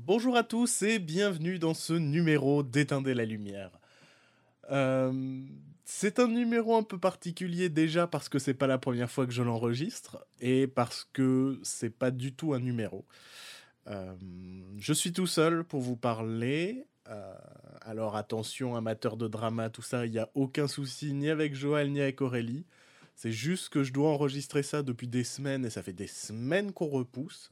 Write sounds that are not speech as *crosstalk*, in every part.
Bonjour à tous et bienvenue dans ce numéro d'Éteindre la lumière. Euh, c'est un numéro un peu particulier déjà parce que c'est pas la première fois que je l'enregistre et parce que c'est pas du tout un numéro. Euh, je suis tout seul pour vous parler. Euh, alors attention, amateurs de drama, tout ça, il n'y a aucun souci ni avec Joël ni avec Aurélie. C'est juste que je dois enregistrer ça depuis des semaines et ça fait des semaines qu'on repousse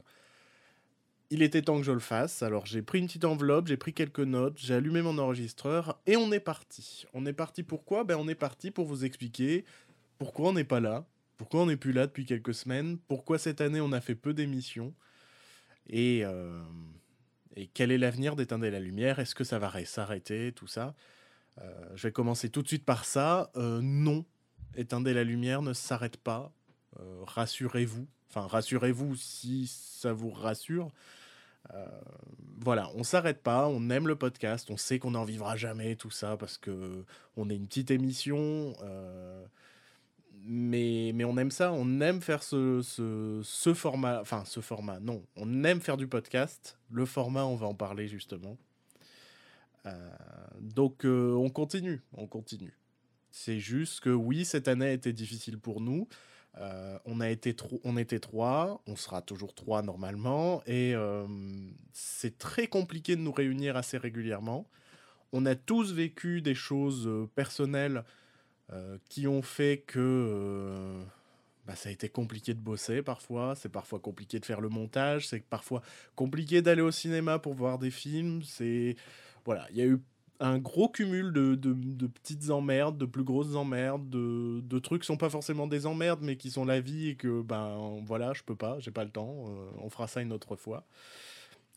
il était temps que je le fasse. Alors j'ai pris une petite enveloppe, j'ai pris quelques notes, j'ai allumé mon enregistreur et on est parti. On est parti pourquoi? Ben on est parti pour vous expliquer pourquoi on n'est pas là, pourquoi on n'est plus là depuis quelques semaines, pourquoi cette année on a fait peu d'émissions et, euh, quel est l'avenir d'éteindre la lumière, est-ce que ça va s'arrêter, tout ça? Euh, je vais commencer tout de suite par ça. Euh, non, éteindre la lumière ne s'arrête pas. rassurez-vous. Enfin, rassurez-vous si ça vous rassure. Euh, voilà, on s'arrête pas, on aime le podcast, on sait qu'on n'en vivra jamais, tout ça, parce que on est une petite émission, euh, mais, mais on aime ça, on aime faire ce, ce, format, enfin ce format, non, on aime faire du podcast, le format, on va en parler justement. Euh, donc on continue, on continue. C'est juste que oui, cette année a été difficile pour nous. Euh, on, a été était trois, on sera toujours trois normalement, et euh, c'est très compliqué de nous réunir assez régulièrement. On a tous vécu des choses euh, personnelles qui ont fait que bah, ça a été compliqué de bosser parfois, c'est parfois compliqué de faire le montage, c'est parfois compliqué d'aller au cinéma pour voir des films, c'est... Voilà, il y a eu un gros cumul de, de, petites emmerdes, de plus grosses emmerdes, de, de, trucs qui sont pas forcément des emmerdes, mais qui sont la vie et que, ben voilà, je peux pas, j'ai pas le temps, euh, on fera ça une autre fois.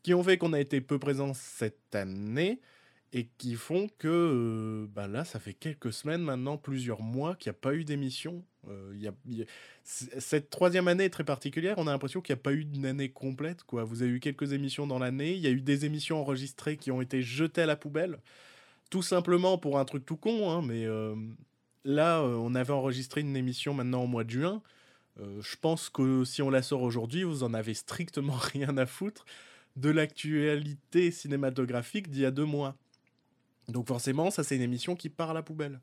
Qui ont fait qu'on a été peu présent cette année et qui font que, euh, ben là, ça fait quelques semaines maintenant, plusieurs mois, qu'il n'y a pas eu d'émission. Euh, Cette troisième année est très particulière, on a l'impression qu'il n'y a pas eu d'une année complète. Quoi. Vous avez eu quelques émissions dans l'année, il y a eu des émissions enregistrées qui ont été jetées à la poubelle tout simplement pour un truc tout con, hein, mais euh, là, euh, on avait enregistré une émission maintenant au mois de juin. Je pense que si on la sort aujourd'hui, vous en avez strictement *laughs* rien à foutre de l'actualité cinématographique d'il y a deux mois. Donc forcément, ça c'est une émission qui part à la poubelle.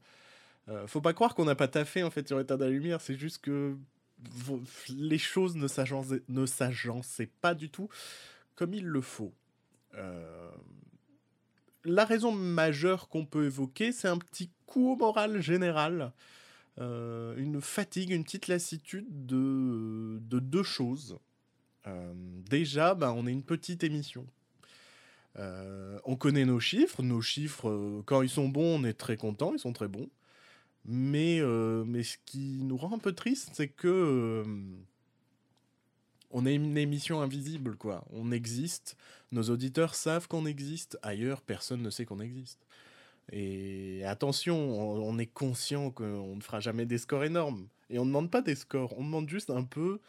Faut pas croire qu'on n'a pas taffé en fait sur État de la Lumière, c'est juste que les choses ne s'agençaient pas du tout comme il le faut. Euh, la raison majeure qu'on peut évoquer, c'est un petit coup au moral général, euh, une fatigue, une petite lassitude de, deux choses. Euh, déjà, bah, on est une petite émission. Euh, on connaît nos chiffres. Nos chiffres, quand ils sont bons, on est très content, ils sont très bons. Mais, mais ce qui nous rend un peu triste, c'est que on est une émission invisible, quoi. On existe, nos auditeurs savent qu'on existe, ailleurs, personne ne sait qu'on existe. Et attention, on, est conscient qu'on ne fera jamais des scores énormes. Et on ne demande pas des scores, on demande juste un peu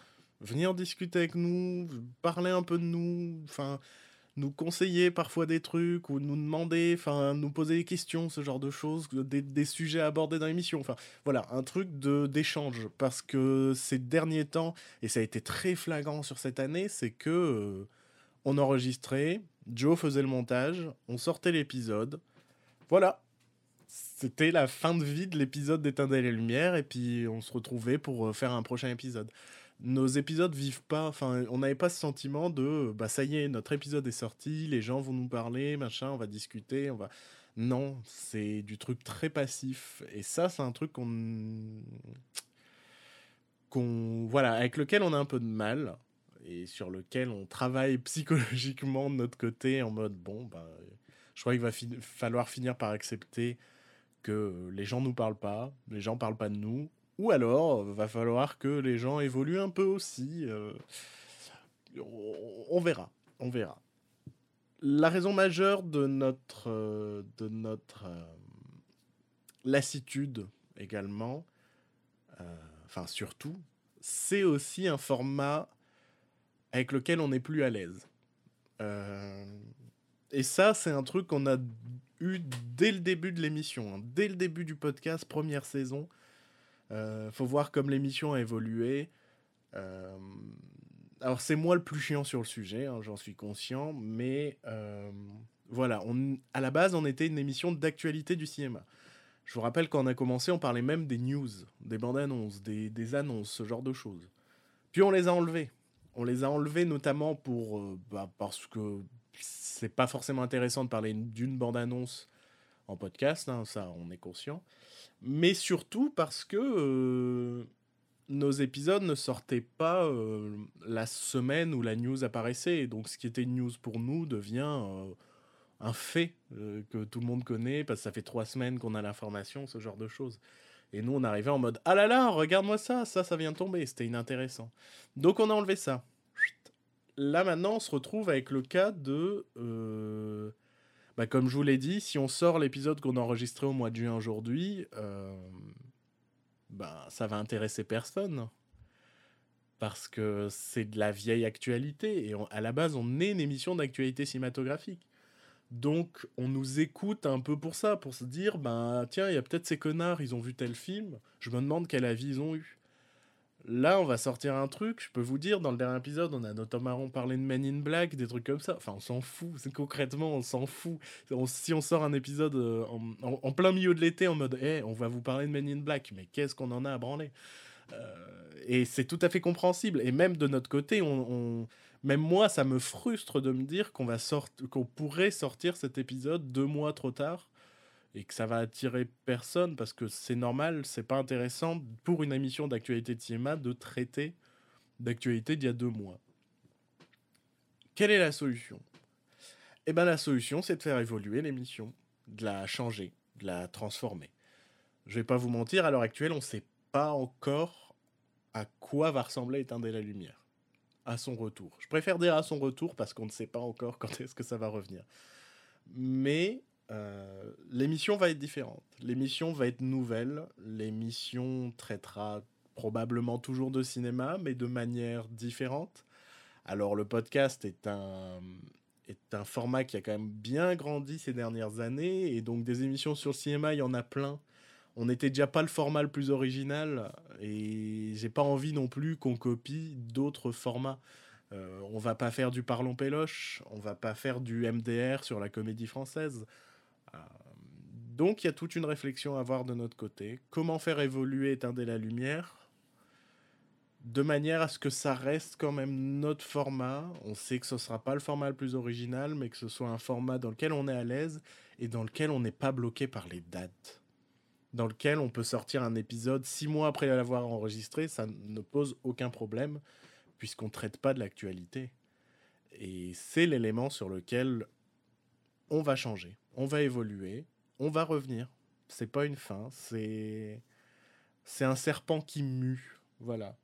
venir discuter avec nous, parler un peu de nous, enfin, nous conseiller parfois des trucs ou nous demander, enfin, nous poser des questions, ce genre de choses, des, sujets abordés dans l'émission. Enfin, voilà, un truc d'échange. Parce que ces derniers temps, et ça a été très flagrant sur cette année, c'est que euh, on enregistrait, Joe faisait le montage, on sortait l'épisode. Voilà. C'était la fin de vie de l'épisode d'Éteindre les lumières, et puis on se retrouvait pour euh, faire un prochain épisode nos épisodes vivent pas. Enfin, on n'avait pas ce sentiment de bah ça y est, notre épisode est sorti, les gens vont nous parler, machin, on va discuter, on va. Non, c'est du truc très passif. Et ça, c'est un truc qu'on. qu'on. Voilà, avec lequel on a un peu de mal. Et sur lequel on travaille *laughs* psychologiquement de notre côté en mode bon, bah, je crois qu'il va falloir finir par accepter que les gens nous parlent pas, les gens parlent pas de nous, ou alors, va falloir que les gens évoluent un peu aussi. Euh, on, verra, on verra. La raison majeure de notre, euh, de notre euh, lassitude également, enfin surtout, c'est aussi un format avec lequel on n'est plus à l'aise. et ça, c'est un truc qu'on a eu dès le début de l'émission, hein. dès le début du podcast, première saison. Euh, faut voir comme l'émission a évolué. Euh, alors c'est moi le plus chiant sur le sujet, hein, j'en suis conscient, mais euh, voilà, à la base on était une émission d'actualité du cinéma. Je vous rappelle quand on a commencé, on parlait même des news, des bandes annonces, des, annonces, ce genre de choses. Puis on les a enlevés. On les a enlevés notamment pour euh, bah, parce que c'est pas forcément intéressant de parler d'une bande annonce en podcast, hein, ça on est conscient. Mais surtout parce que euh, nos épisodes ne sortaient pas euh, la semaine où la news apparaissait. Donc ce qui était une news pour nous devient euh, un fait que tout le monde connaît parce que ça fait trois semaines qu'on a l'information, ce genre de choses. Et nous, on arrivait en mode Ah là là, regarde-moi ça, ça, ça vient de tomber, c'était inintéressant. Donc on a enlevé ça. Là maintenant, on se retrouve avec le cas de. Bah, comme je vous l'ai dit, si on sort l'épisode qu'on a enregistré au mois de juin aujourd'hui, ben, ça va intéresser personne. Parce que c'est de la vieille actualité. Et à la base, on est une émission d'actualité cinématographique. Donc, on nous écoute un peu pour ça, pour se dire, ben tiens, il y a peut-être ces connards, ils ont vu tel film, je me demande quel avis ils ont eu. Là, on va sortir un truc, je peux vous dire, dans le dernier épisode, on a notamment parlé de Men in Black, des trucs comme ça. Enfin, on s'en fout, concrètement, on s'en fout. si on sort un épisode euh, en, plein milieu de l'été en mode, hé, on va vous parler de Men in Black, mais qu'est-ce qu'on en a à branler? Euh, Et c'est tout à fait compréhensible. Et même de notre côté, on, même moi, ça me frustre de me dire qu'on va qu'on pourrait sortir cet épisode deux mois trop tard et que ça va attirer personne parce que c'est normal, c'est pas intéressant pour une émission d'actualité de cinéma de traiter d'actualité d'il y a deux mois. Quelle est la solution? Eh bien la solution c'est de faire évoluer l'émission, de la changer, de la transformer. Je vais pas vous mentir, à l'heure actuelle on sait pas encore à quoi va ressembler Éteindre la lumière à son retour. Je préfère dire à son retour parce qu'on ne sait pas encore quand est-ce que ça va revenir. Mais euh, l'émission va être différente. L'émission va être nouvelle. L'émission traitera probablement toujours de cinéma, mais de manière différente. Alors le podcast est un, est un format qui a quand même bien grandi ces dernières années, et donc des émissions sur le cinéma, il y en a plein. On n'était déjà pas le format le plus original, et j'ai pas envie non plus qu'on copie d'autres formats. Euh, on va pas faire du parlons péloche, on va pas faire du MDR sur la comédie française. Euh, donc il y a toute une réflexion à avoir de notre côté. Comment faire évoluer Éteindre la lumière? De manière à ce que ça reste quand même notre format. On sait que ce ne sera pas le format le plus original, mais que ce soit un format dans lequel on est à l'aise et dans lequel on n'est pas bloqué par les dates. Dans lequel on peut sortir un épisode six mois après l'avoir enregistré, ça ne pose aucun problème, puisqu'on ne traite pas de l'actualité. Et c'est l'élément sur lequel on va changer, on va évoluer, on va revenir. C'est pas une fin, c'est c'est un serpent qui mue, voilà.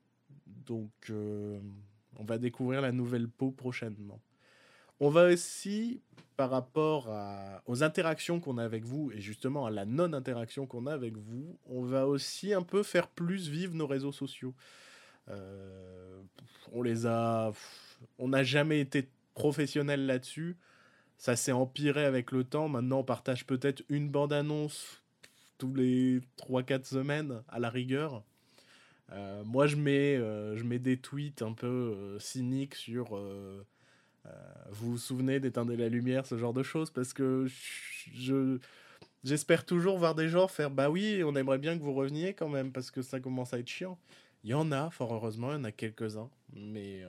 Donc euh, on va découvrir la nouvelle peau prochainement. On va aussi, par rapport aux interactions qu'on a avec vous et justement à la non-interaction qu'on a avec vous, on va aussi un peu faire plus vivre nos réseaux sociaux. Euh, on les a, on n'a jamais été professionnel là-dessus. Ça s'est empiré avec le temps. Maintenant, on partage peut-être une bande-annonce tous les 3-4 semaines, à la rigueur. Euh, moi, je mets, euh, je mets des tweets un peu euh, cyniques sur vous vous souvenez d'éteindre la lumière, ce genre de choses, parce que je j'espère toujours voir des gens faire bah oui, on aimerait bien que vous reveniez quand même, parce que ça commence à être chiant. Il y en a, fort heureusement, il y en a quelques-uns, mais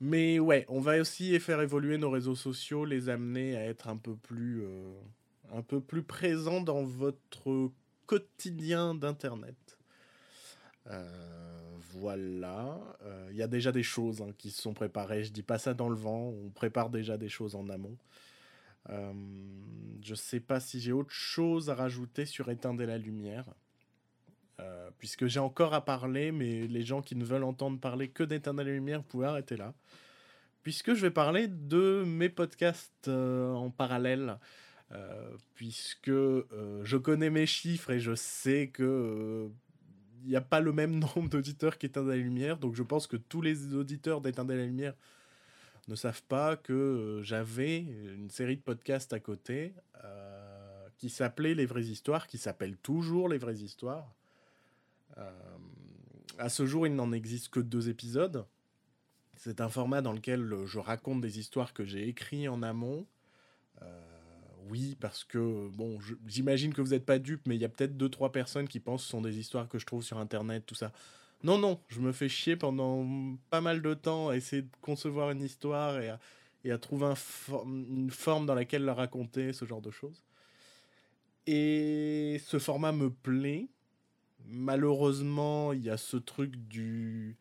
mais ouais, on va aussi faire évoluer nos réseaux sociaux, les amener à être un peu plus, euh, un peu plus présents dans votre quotidien d'internet. Euh, voilà, il euh, y a déjà des choses hein, qui se sont préparées. Je dis pas ça dans le vent, on prépare déjà des choses en amont. je sais pas si j'ai autre chose à rajouter sur éteindre la lumière. Euh, puisque j'ai encore à parler, mais les gens qui ne veulent entendre parler que d'éteindre la lumière, vous pouvez arrêter là. Puisque je vais parler de mes podcasts euh, en parallèle, euh, puisque je connais mes chiffres et je sais que il n'y a pas le même *laughs* nombre d'auditeurs qu'éteindre la lumière, donc je pense que tous les auditeurs d'éteindre la lumière ne savent pas que j'avais une série de podcasts à côté qui s'appelait Les vraies histoires, qui s'appelle toujours Les vraies histoires, À ce jour, il n'en existe que deux épisodes. C'est un format dans lequel je raconte des histoires que j'ai écrites en amont. Euh, oui, parce que, bon, j'imagine que vous n'êtes pas dupes, mais il y a peut-être deux, trois personnes qui pensent que ce sont des histoires que je trouve sur Internet, tout ça. Non, non, je me fais chier pendant pas mal de temps à essayer de concevoir une histoire et à trouver une forme dans laquelle la raconter, ce genre de choses. Et ce format me plaît. Malheureusement, il y a ce truc du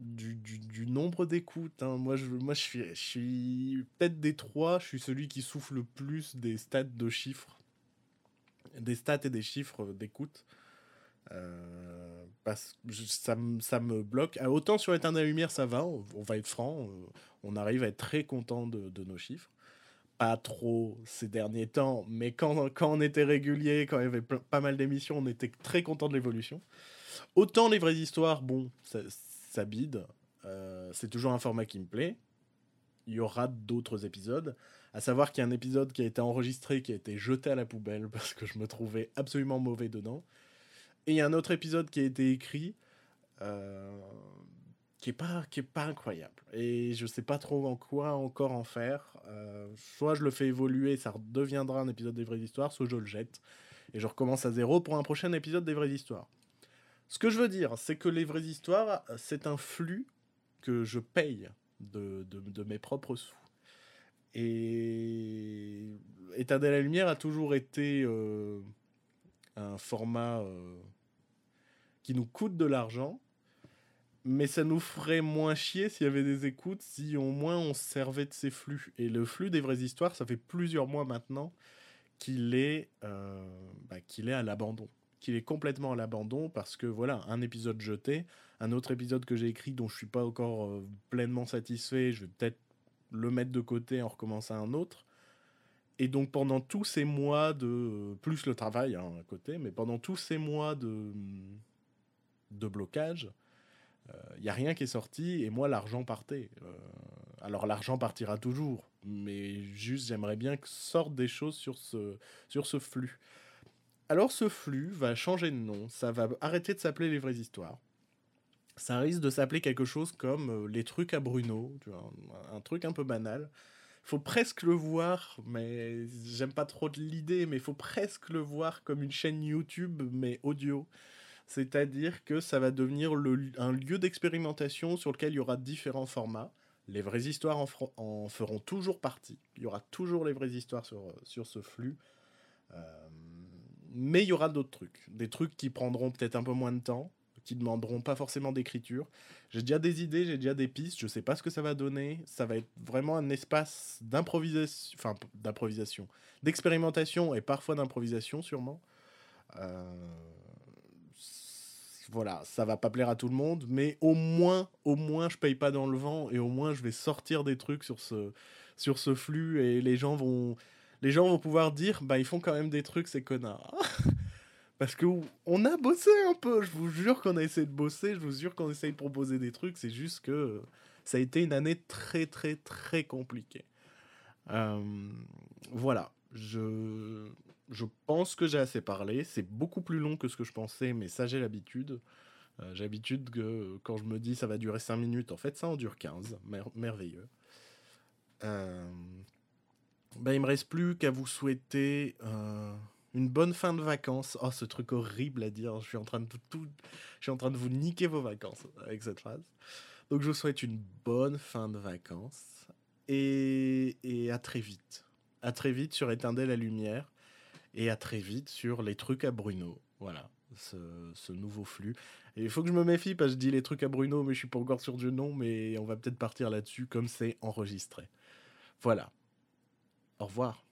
du, du, nombre d'écoutes. Hein. Moi, je, moi, je suis, peut-être des trois, je suis celui qui souffle le plus des stats de chiffres, des stats et des chiffres d'écoute. Euh, parce que ça, me bloque. Ah, autant sur Éteindre la lumière, ça va, on, va être franc, euh, on arrive à être très content de, nos chiffres. Pas trop ces derniers temps, mais quand, quand on était régulier, quand il y avait pas mal d'émissions, on était très content de l'évolution. Autant les vraies histoires, bon, ça, ça bide. Euh, c'est toujours un format qui me plaît. Il y aura d'autres épisodes. À savoir qu'il y a un épisode qui a été enregistré, qui a été jeté à la poubelle *laughs* parce que je me trouvais absolument mauvais dedans. Et il y a un autre épisode qui a été écrit euh, qui est pas qui est pas incroyable. Et je sais pas trop en quoi encore en faire. Euh, soit je le fais évoluer, ça deviendra un épisode des vraies histoires, soit je le jette et je recommence à zéro pour un prochain épisode des vraies histoires. Ce que je veux dire, c'est que les vraies histoires, c'est un flux que je paye de, de, mes propres sous. Et État de la lumière a toujours été euh, un format euh, qui nous coûte de l'argent, mais ça nous ferait moins chier s'il y avait des écoutes, si au moins on servait de ces flux. Et le flux des vraies histoires, ça fait plusieurs mois maintenant qu'il est, euh, bah, est à l'abandon qu'il est complètement à l'abandon parce que voilà, un épisode jeté, un autre épisode que j'ai écrit dont je suis pas encore euh, pleinement satisfait, je vais peut-être le mettre de côté et en recommencer un autre. Et donc pendant tous ces mois de plus le travail hein, à côté, mais pendant tous ces mois de de blocage, il euh, n'y a rien qui est sorti et moi l'argent partait. Euh, alors l'argent partira toujours, mais juste j'aimerais bien que sortent des choses sur ce sur ce flux. Alors ce flux va changer de nom, ça va arrêter de s'appeler les vraies histoires. Ça risque de s'appeler quelque chose comme euh, les trucs à Bruno, un, truc un peu banal. Faut presque le voir, mais j'aime pas trop l'idée, mais faut presque le voir comme une chaîne YouTube, mais audio. C'est-à-dire que ça va devenir un lieu d'expérimentation sur lequel il y aura différents formats. Les vraies histoires en, feront toujours partie. Il y aura toujours les vraies histoires sur, sur ce flux. Euh, mais il y aura d'autres trucs. Des trucs qui prendront peut-être un peu moins de temps, qui demanderont pas forcément d'écriture. J'ai déjà des idées, j'ai déjà des pistes, je sais pas ce que ça va donner. Ça va être vraiment un espace d'improvisation, enfin d'improvisation, d'expérimentation et parfois d'improvisation sûrement. Euh, voilà, ça va pas plaire à tout le monde, mais au moins, au moins, je paye pas dans le vent et au moins, je vais sortir des trucs sur ce, sur ce flux et les gens vont, les gens vont pouvoir dire bah ils font quand même des trucs ces connards. *laughs* Parce que on a bossé un peu, je vous jure qu'on a essayé de bosser, je vous jure qu'on essaye de proposer des trucs, c'est juste que ça a été une année très très très compliquée. Euh, voilà, je, je pense que j'ai assez parlé, c'est beaucoup plus long que ce que je pensais, mais ça j'ai l'habitude. Euh, j'ai l'habitude que quand je me dis ça va durer 5 minutes, en fait ça en dure 15, merveilleux. Euh, ben, il me reste plus qu'à vous souhaiter euh, une bonne fin de vacances. Oh, ce truc horrible à dire. Je suis en train de tout, je en train de vous niquer vos vacances avec cette phrase. Donc, je vous souhaite une bonne fin de vacances et, et à très vite. À très vite sur Éteindre la lumière et à très vite sur les trucs à Bruno. Voilà, ce, nouveau flux. Il faut que je me méfie parce que je dis les trucs à Bruno, mais je suis pas encore sûr du nom, mais on va peut-être partir là-dessus comme c'est enregistré. Voilà. Au revoir.